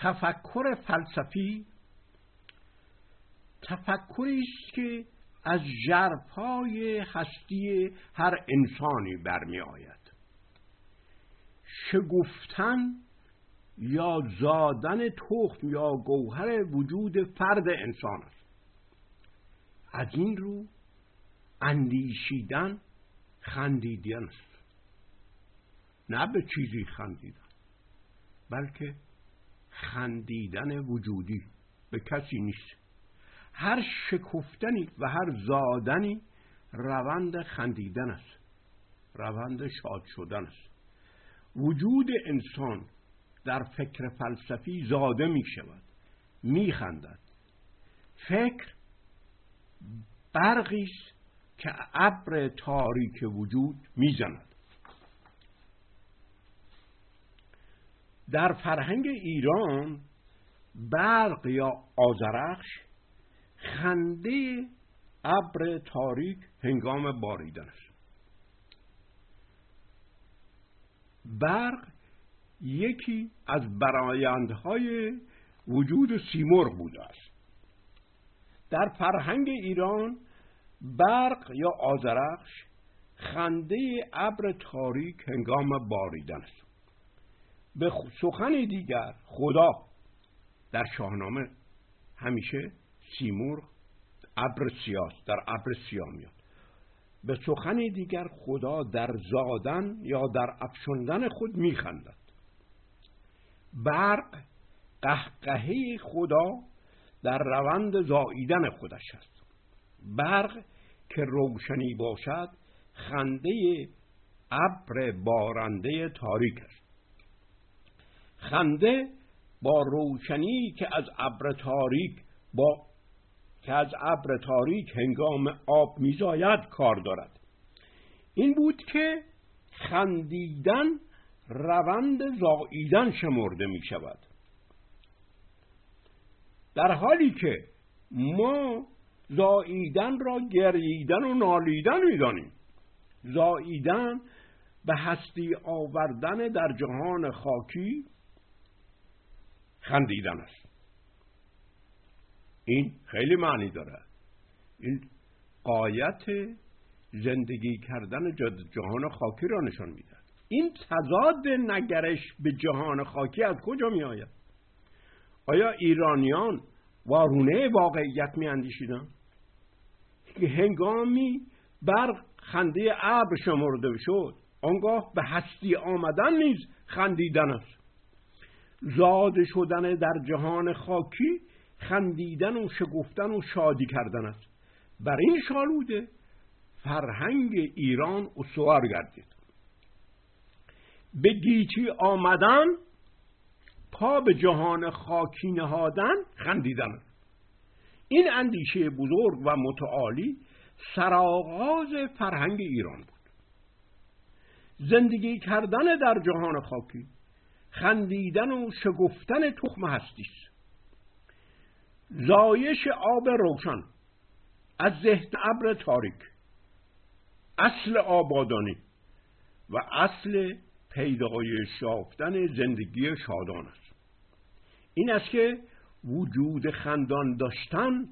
تفکر فلسفی تفکری است که از ژرفای هستی هر انسانی برمی آید. شگفتن یا زادن تخم یا گوهر وجود فرد انسان است. از این رو اندیشیدن خندیدن است. نه به چیزی خندیدن بلکه خندیدن وجودی به کسی نیست. هر شکفتنی و هر زادنی روند خندیدن است. روند شاد شدن است. وجود انسان در فکر فلسفی زاده می شود می خندد. فکر برقی است که ابر تاریک وجود می‌زند در فرهنگ ایران برق یا آزرخش خنده ابر تاریک هنگام باریدن است. برق یکی از برایندهای وجود سیمرغ بوده است. در فرهنگ ایران برق یا آزرخش خنده ابر تاریک هنگام باریدن است. به سخن دیگر خدا. در شاهنامه همیشه سیمور ابر سیاه در ابر سیاه میاد. به سخن دیگر خدا در زادن یا در افشندن خود میخندد. برق قهقهه خدا در روند زاییدن خودش است. برق که روشنی باشد خنده ابر بارنده تاریک است. خنده با روشنی که از ابر تاریک با که از ابر تاریک هنگام آب میزاید کار دارد. این بود که خندیدن روند زاییدن شمرده می شود در حالی که ما زاییدن را گرییدن و نالیدن می‌دانیم. زاییدن به هستی آوردن در جهان خاکی خندیدن است این خیلی معنی داره. این قایت زندگی کردن جهان خاکی را نشان میده. این تضاد نگرش به جهان خاکی از کجا می آید آیا ایرانیان وارونه واقعیت می اندیشیدن که هنگامی برق خنده ابر شمرده شد آنگاه به هستی آمدن نیز خندیدن است. زاده شدن در جهان خاکی خندیدن و شگفتن و شادی کردن است. بر این شالوده فرهنگ ایران استوار گردید. به گیتی آمدن پا به جهان خاکی نهادن خندیدن. این اندیشه بزرگ و متعالی سرآغاز فرهنگ ایران بود. زندگی کردن در جهان خاکی خندیدن و شگفتن تخم هستی است. زایش آب روشن از ذهن ابر تاریک اصل آبادانی و اصل پیدای شافتن زندگی شادان است. این است که وجود خندان داشتن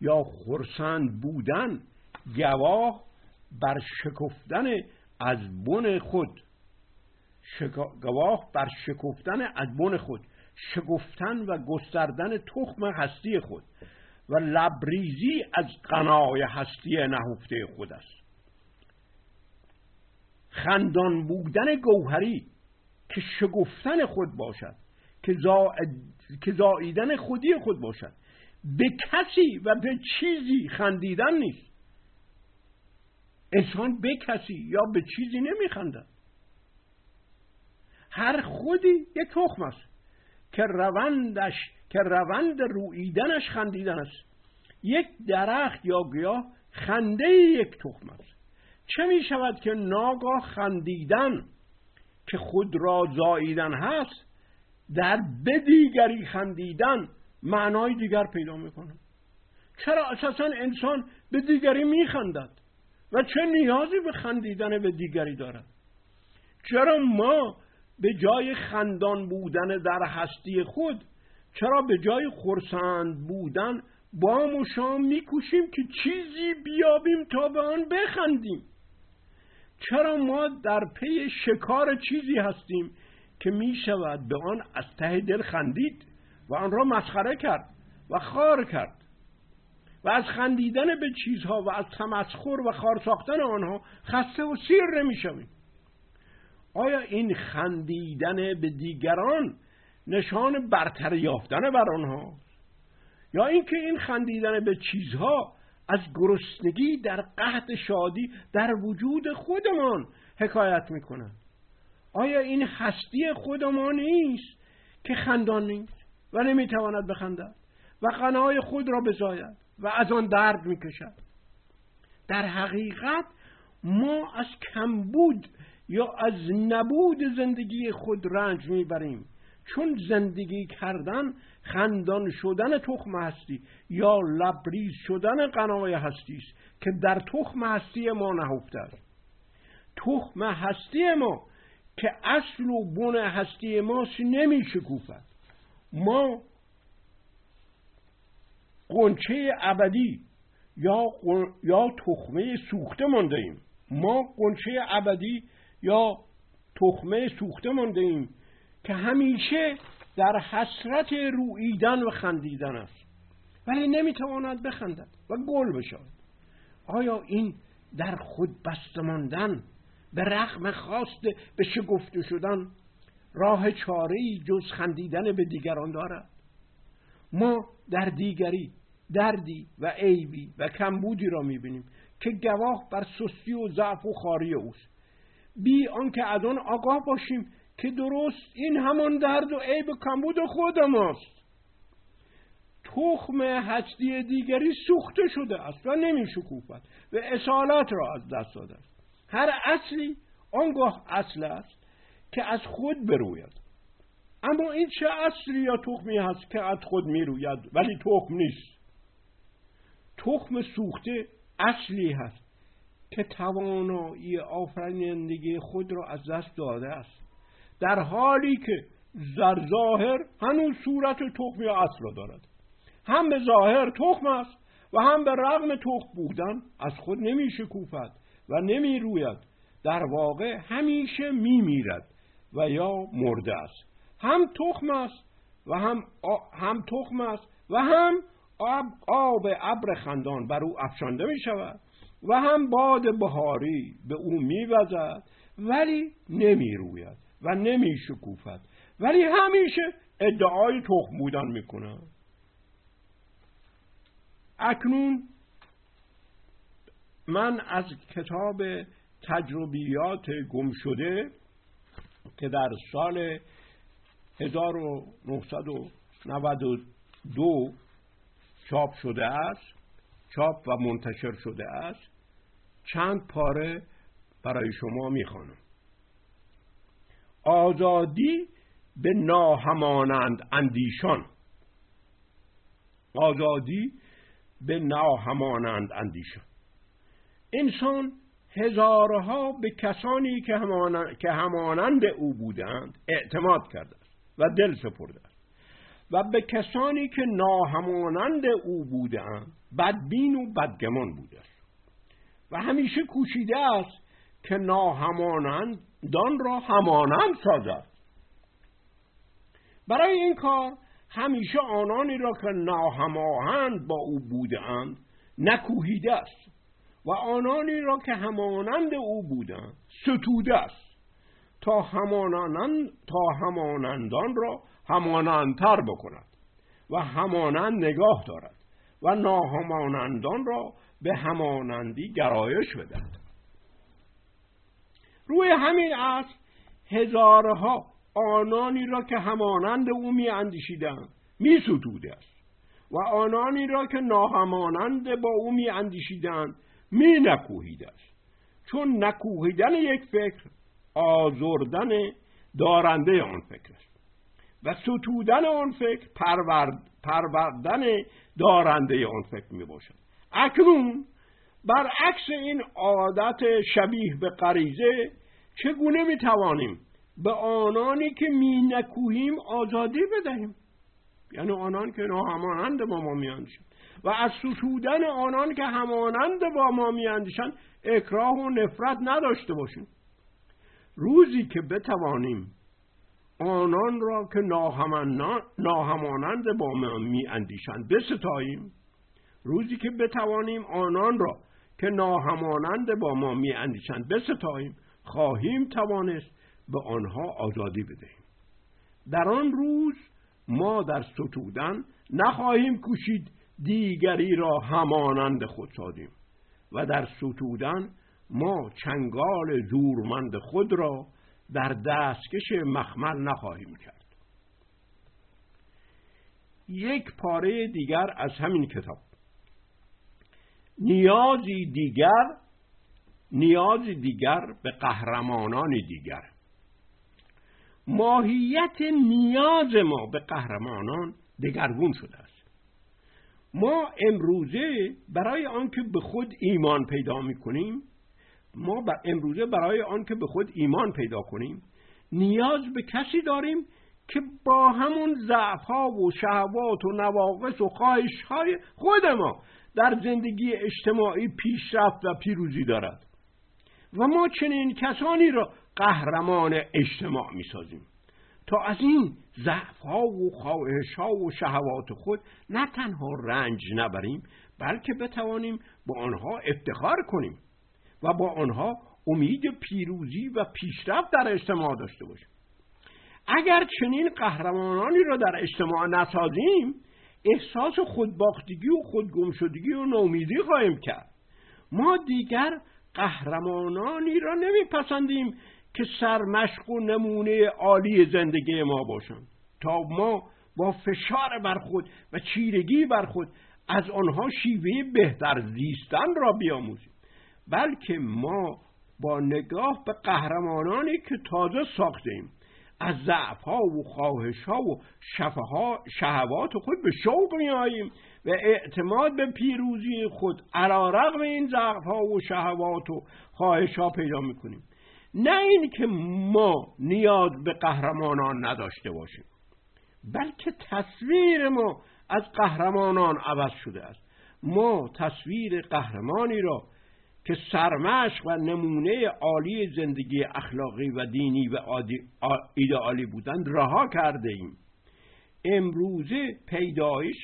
یا خرسند بودن گواه بر شکفتن از بن خود گواه بر شکفتن از بن خود شگفتن و گستردن تخم هستی خود و لبریزی از قنای هستی نهفته خود است. خندان بودن گوهری که شگفتن خود باشد که زاییدن خودی خود باشد. به کسی و به چیزی خندیدن نیست. انسان به کسی یا به چیزی نمیخندد. هر خودی یک تخم است که روندش که روند رویدنش خندیدن است. یک درخت یا گیاه خنده یک تخم است. چه می شود که ناگاه خندیدن که خود را زاییدن هست در به دیگری خندیدن معنای دیگر پیدا می‌کنه چرا اساسا انسان به دیگری میخندد و چه نیازی به خندیدن به دیگری دارد؟ چرا ما به جای خندان بودن در هستی خود چرا به جای خورسند بودن بام و شام میکوشیم که چیزی بیابیم تا به آن بخندیم؟ چرا ما در پی شکار چیزی هستیم که می شود به آن از ته دل خندید و آن را مسخره کرد و خار کرد؟ و از خندیدن به چیزها و از تمسخر و خار ساختن آنها خسته و سیر نمی‌شویم. آیا این خندیدن به دیگران نشان برتر یافتن بر آنها؟ یا اینکه این خندیدن به چیزها از گرسنگی در قحط شادی در وجود خودمان حکایت می‌کنن؟ آیا این هستی خود ما نیست که خندان نیست و نمی‌تواند بخندد و قنای خود را بزاید و از آن درد می‌کشد؟ در حقیقت ما از کمبود یا از نبود زندگی خود رنج می‌بریم. چون زندگی کردن خندان شدن تخم هستی یا لبریز شدن قنای هستی است که در تخم هستی ما نهفته است. تخم هستی ما که اصل و بن هستی ماست نمی شکوفد. ما قنچه ابدی یا, یا تخمه سوخته مانده ایم. ما قنچه ابدی یا تخمه سوخته مانده ایم که همیشه در حسرت رویدن و خندیدن است. ولی نمی‌تواند بخندد و گل بشود. آیا این در خود بسته ماندن به رغم خواست به شگفته شدن راه چاره جز خندیدن به دیگران دارد؟ ما در دیگری دردی و عیبی و کمبودی را می‌بینیم که گواه بر سستی و ضعف و خاری اوست. بی آنکه از آن آگاه باشیم که درست این همان درد و عیب کمبود خود ماست. تخم هستی دیگری سوخته شده است و نمی شکوفد و اصالت را از دست داده است. هر اصلی آنگاه اصل است که از خود بروید. اما این چه اصلی یا تخمی هست که از خود می روید؟ ولی تخم نیست. تخم سوخته اصلی هست. که توانایی آفرینندگی خود را از دست داده است. در حالی که در ظاهر هنوز صورت تخم یا اصل را دارد. هم به ظاهر تخم است و هم به رغم تخم بودن از خود نمی شکوفد و نمی روید در واقع همیشه می میرد و یا مرده است. هم تخم است و هم, هم تخم است و هم آب, آب ابر خندان بر او افشانده می شود و هم باد بهاری به او می وزد ولی نمی روید و نمی شکوفد ولی همیشه ادعای تخم بودن اکنون من از کتاب تجربیات گم شده که در سال 1992 چاپ شده است چاپ و منتشر شده است چند پاره برای شما می‌خوانم. آزادی به ناهمانند اندیشان. آزادی به ناهمانند اندیشان. انسان هزارها به کسانی که, که همانند او بودند اعتماد کرده است و دل سپرده است و به کسانی که ناهمانند او بودند بدبین و بدگمان بوده. و همیشه کوشیده است که ناهمانندان را همانند سازد. برای این کار همیشه آنانی را که ناهماهند با او بودند نکوهیده است و آنانی را که همانند او بودند ستوده است تا همانند تا همانندان را همانندتر بکند و همانند نگاه دارد. و ناهمانندان را به همانندی گرایش بدهد. روی همین اصل هزارها آنانی را که همانند او می اندیشیدند می ستوده است و آنانی را که ناهمانند با او می اندیشیدند می نکوهیده است. چون نکوهیدن یک فکر آزردن دارنده آن فکر است. و ستودن آن فکر پرورد پروردن دارنده آن فکر می باشد اکنون برعکس این عادت شبیه به غریزه چگونه می توانیم به آنانی که می نکوهیم آزادی بدهیم؟ یعنی آنان که ناهمانند با ما میاندیشند. و از ستودن آنان که همانند با ما میاندیشند اکراه و نفرت نداشته باشیم. روزی که بتوانیم آنان را که ناهمانند با ما میاندیشند. بستاییم. روزی که بتوانیم آنان را که ناهمانند با ما میاندیشند بستاییم. خواهیم توانست به آنها آزادی بدهیم. در آن روز ما در ستودن نخواهیم کوشید دیگری را همانند خود سازیم و در ستودن ما چنگال زورمند خود را در دستکش مخمل نخواهیم کرد. یک پاره دیگر از همین کتاب. نیازی دیگر نیازی دیگر به قهرمانانی دیگر. ماهیت نیاز ما به قهرمانان دگرگون شده است. ما امروزه برای آنکه به خود ایمان پیدا می‌کنیم ما امروزه برای آنکه به خود ایمان پیدا کنیم نیاز به کسی داریم که با همون ضعف و شهوات و نواقص و خواهش های خود ما در زندگی اجتماعی پیشرفت و پیروزی دارد. و ما چنین کسانی را قهرمان اجتماع می سازیم تا از این ضعف ها و خواهش ها و شهوات خود نه تنها رنج نبریم بلکه بتوانیم با آنها افتخار کنیم. و با آنها امید پیروزی و پیشرفت در اجتماع داشته باشیم. اگر چنین قهرمانانی را در اجتماع نسازیم احساس خودباختگی و خودگمشدگی و نومیدی خواهیم کرد. ما دیگر قهرمانانی را نمیپسندیم که سرمشق و نمونه عالی زندگی ما باشند. تا ما با فشار بر خود و چیرگی بر خود از آنها شیوه بهتر زیستن را بیاموزیم. بلکه ما با نگاه به قهرمانانی که تازه ساختیم از ضعف ها و خواهش ها و شهوات خود به شوق می آییم و اعتماد به پیروزی خود علا رقم این ضعف ها و شهوات و خواهش ها پیدا می کنیم نه این که ما نیاز به قهرمانان نداشته باشیم بلکه تصویر ما از قهرمانان عوض شده است. ما تصویر قهرمانی را که سرمشق و نمونه عالی زندگی اخلاقی و دینی و ایدئالی بودند رها کرده ایم. امروزه پیدایش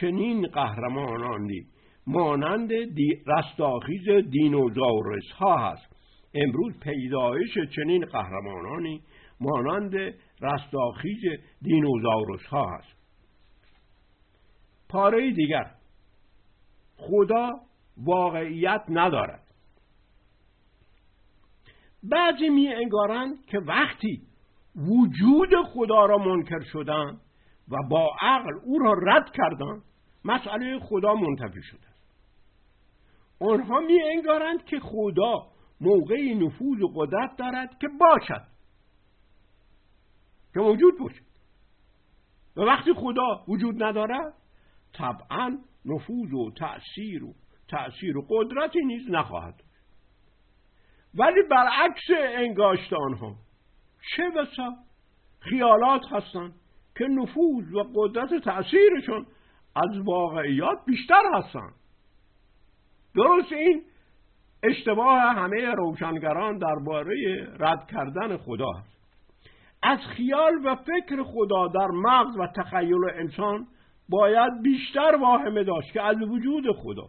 چنین قهرمانانی مانند رستاخیز دینوزاورس ها هست. امروز پیدایش چنین قهرمانانی مانند رستاخیز دینوزاورس ها هست. پاره دیگر. خدا واقعیت ندارد. بعضی می انگارند که وقتی وجود خدا را منکر شدن و با عقل او را رد کردند مسئله خدا منتفی شده. آنها می انگارند که خدا موقعی نفوذ و قدرت دارد که باشد. که موجود باشد. و وقتی خدا وجود ندارد طبعا نفوذ و تأثیر و تأثیر و قدرتی نیز نخواهد. ولی برعکس انگاشت آنها چه بسا؟ خیالات هستند که نفوذ و قدرت تأثیرشون از واقعیات بیشتر هستند. درست این؟ اشتباه همه روشنگران درباره رد کردن خدا است از خیال و فکر خدا در مغز و تخیل انسان باید بیشتر واهمه داشت که از وجود خدا.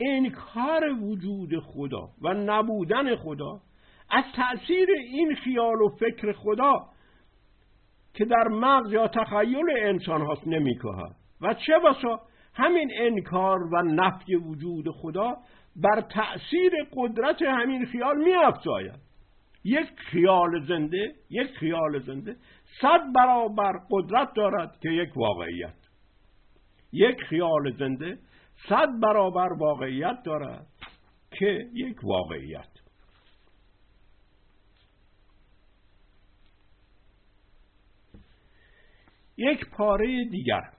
انکار وجود خدا و نبودن خدا از تأثیر این خیال و فکر خدا که در مغز یا تخیل انسان هاست نمی‌کند و چه بسا همین انکار و نفی وجود خدا بر تأثیر قدرت همین خیال می یک خیال زنده یک خیال زنده صد برابر قدرت دارد که یک واقعیت. یک خیال زنده صد برابر واقعیت دارد که یک واقعیت. یک پاره دیگر.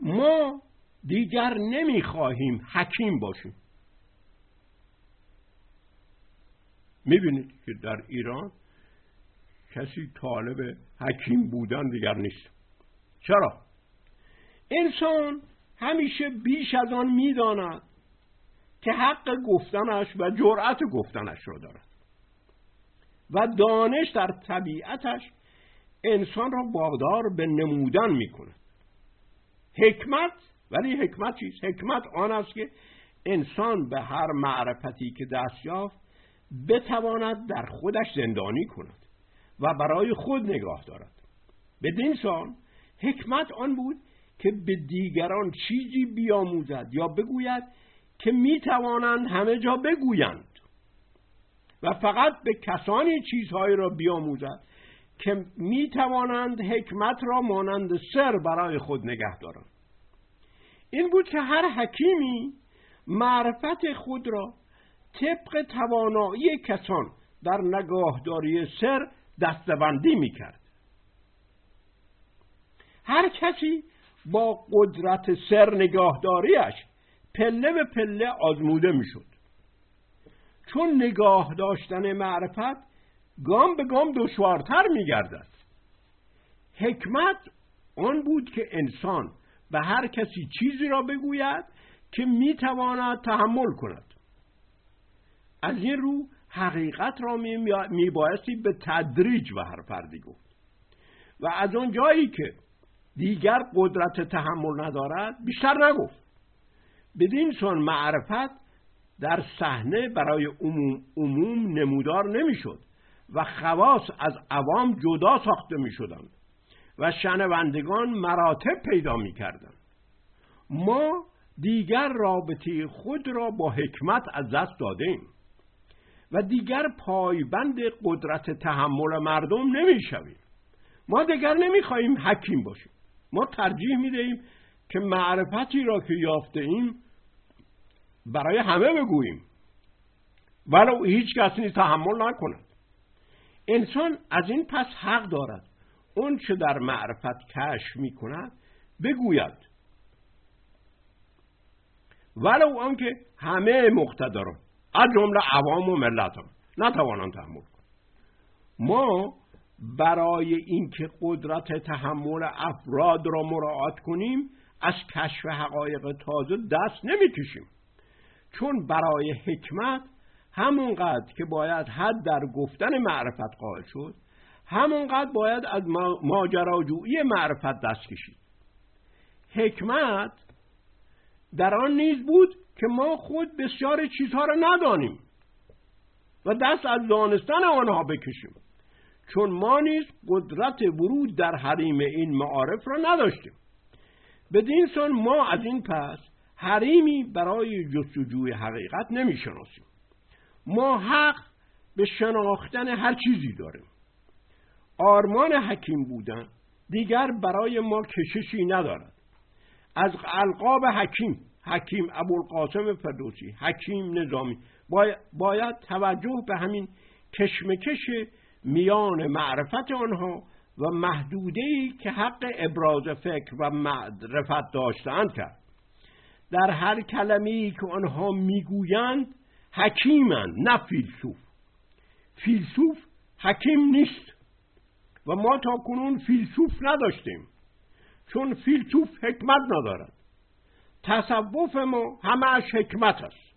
ما دیگر نمی‌خواهیم حکیم باشیم. می‌بینید که در ایران کسی طالب حکیم بودن دیگر نیست. چرا؟ انسان همیشه بیش از آن می‌داند که حق گفتنش و جرأت گفتنش را دارد. و دانش در طبیعتش انسان را وادار به نمودن می کند حکمت ولی حکمت چیست؟ حکمت آن است که انسان به هر معرفتی که دست یافت بتواند در خودش زندانی کند و برای خود نگاه دارد. بدین سان حکمت آن بود که به دیگران چیزی بیاموزد یا بگوید که می‌توانند همه جا بگویند و فقط به کسانی چیزهایی را بیاموزد که می‌توانند حکمت را مانند سر برای خود نگه دارند. این بود که هر حکیمی معرفت خود را طبق توانایی کسان در نگاهداری سر دستبندی می‌کرد. هر کسی با قدرت سر نگاهداریش پله به پله آزموده می‌شد. چون نگاه داشتن معرفت گام به گام دشوارتر میگردد. حکمت آن بود که انسان به هر کسی چیزی را بگوید که می‌تواند تحمل کند. از این رو حقیقت را میبایستی به تدریج به هر فردی گفت. و از آن جایی که دیگر قدرت تحمل ندارد بیشتر نگفت. بدین سان معرفت در صحنه برای عموم, عموم نمودار نمی‌شد و خواص از عوام جدا ساخته می شدند و شنوندگان مراتب پیدا می کردند ما دیگر رابطه خود را با حکمت از دست دادیم و دیگر پایبند قدرت تحمل مردم نمی شویم ما دیگر نمی خواهیم حکیم باشیم. ما ترجیح می دهیم که معرفتی را که یافته ایم برای همه بگوییم. ولو هیچ کسی تحمل نکند. انسان از این پس حق دارد. اون چه در معرفت کشف می کند بگوید. ولو آنکه همه مقتدران از جمله عوام و ملت هم نتوانند تحمل کنند. ما برای اینکه قدرت تحمل افراد را مراعات کنیم از کشف حقایق تازه دست نمی‌کشیم. چون برای حکمت همونقدر که باید حد در گفتن معرفت قائل شد همونقدر باید از ماجراجویی معرفت دست کشید. حکمت در آن نیز بود که ما خود بسیار چیزها را ندانیم و دست از دانستن آنها بکشیم. چون ما نیز قدرت ورود در حریم این معارف را نداشتیم. بدین سان ما از این پس حریمی برای جستجوی حقیقت نمی‌شناسیم. ما حق به شناختن هر چیزی داریم. آرمان حکیم بودن دیگر برای ما کششی ندارد. از القاب حکیم حکیم ابوالقاسم فردوسی حکیم نظامی باید توجه به همین کشمکش میان معرفت آنها و محدودهی که حق ابراز فکر و معرفت داشتند کرد. در هر کلمه‌ای که آنها می‌گویند حکیمن نه فیلسوف. فیلسوف حکیم نیست و ما تا کنون فیلسوف نداشتیم چون فیلسوف حکمت ندارد. تصوف ما همش حکمت است.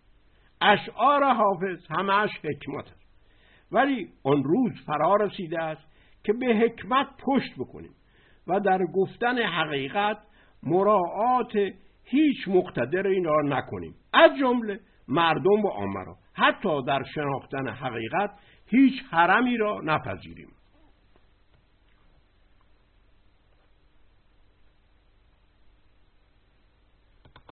اشعار حافظ همش حکمت است. ولی آن روز فرا رسیده است که به حکمت پشت بکنیم و در گفتن حقیقت مراعات هیچ مقتدر این را نکنیم. از جمله مردم و عامه را حتی در شناختن حقیقت هیچ حرمی را نپذیریم.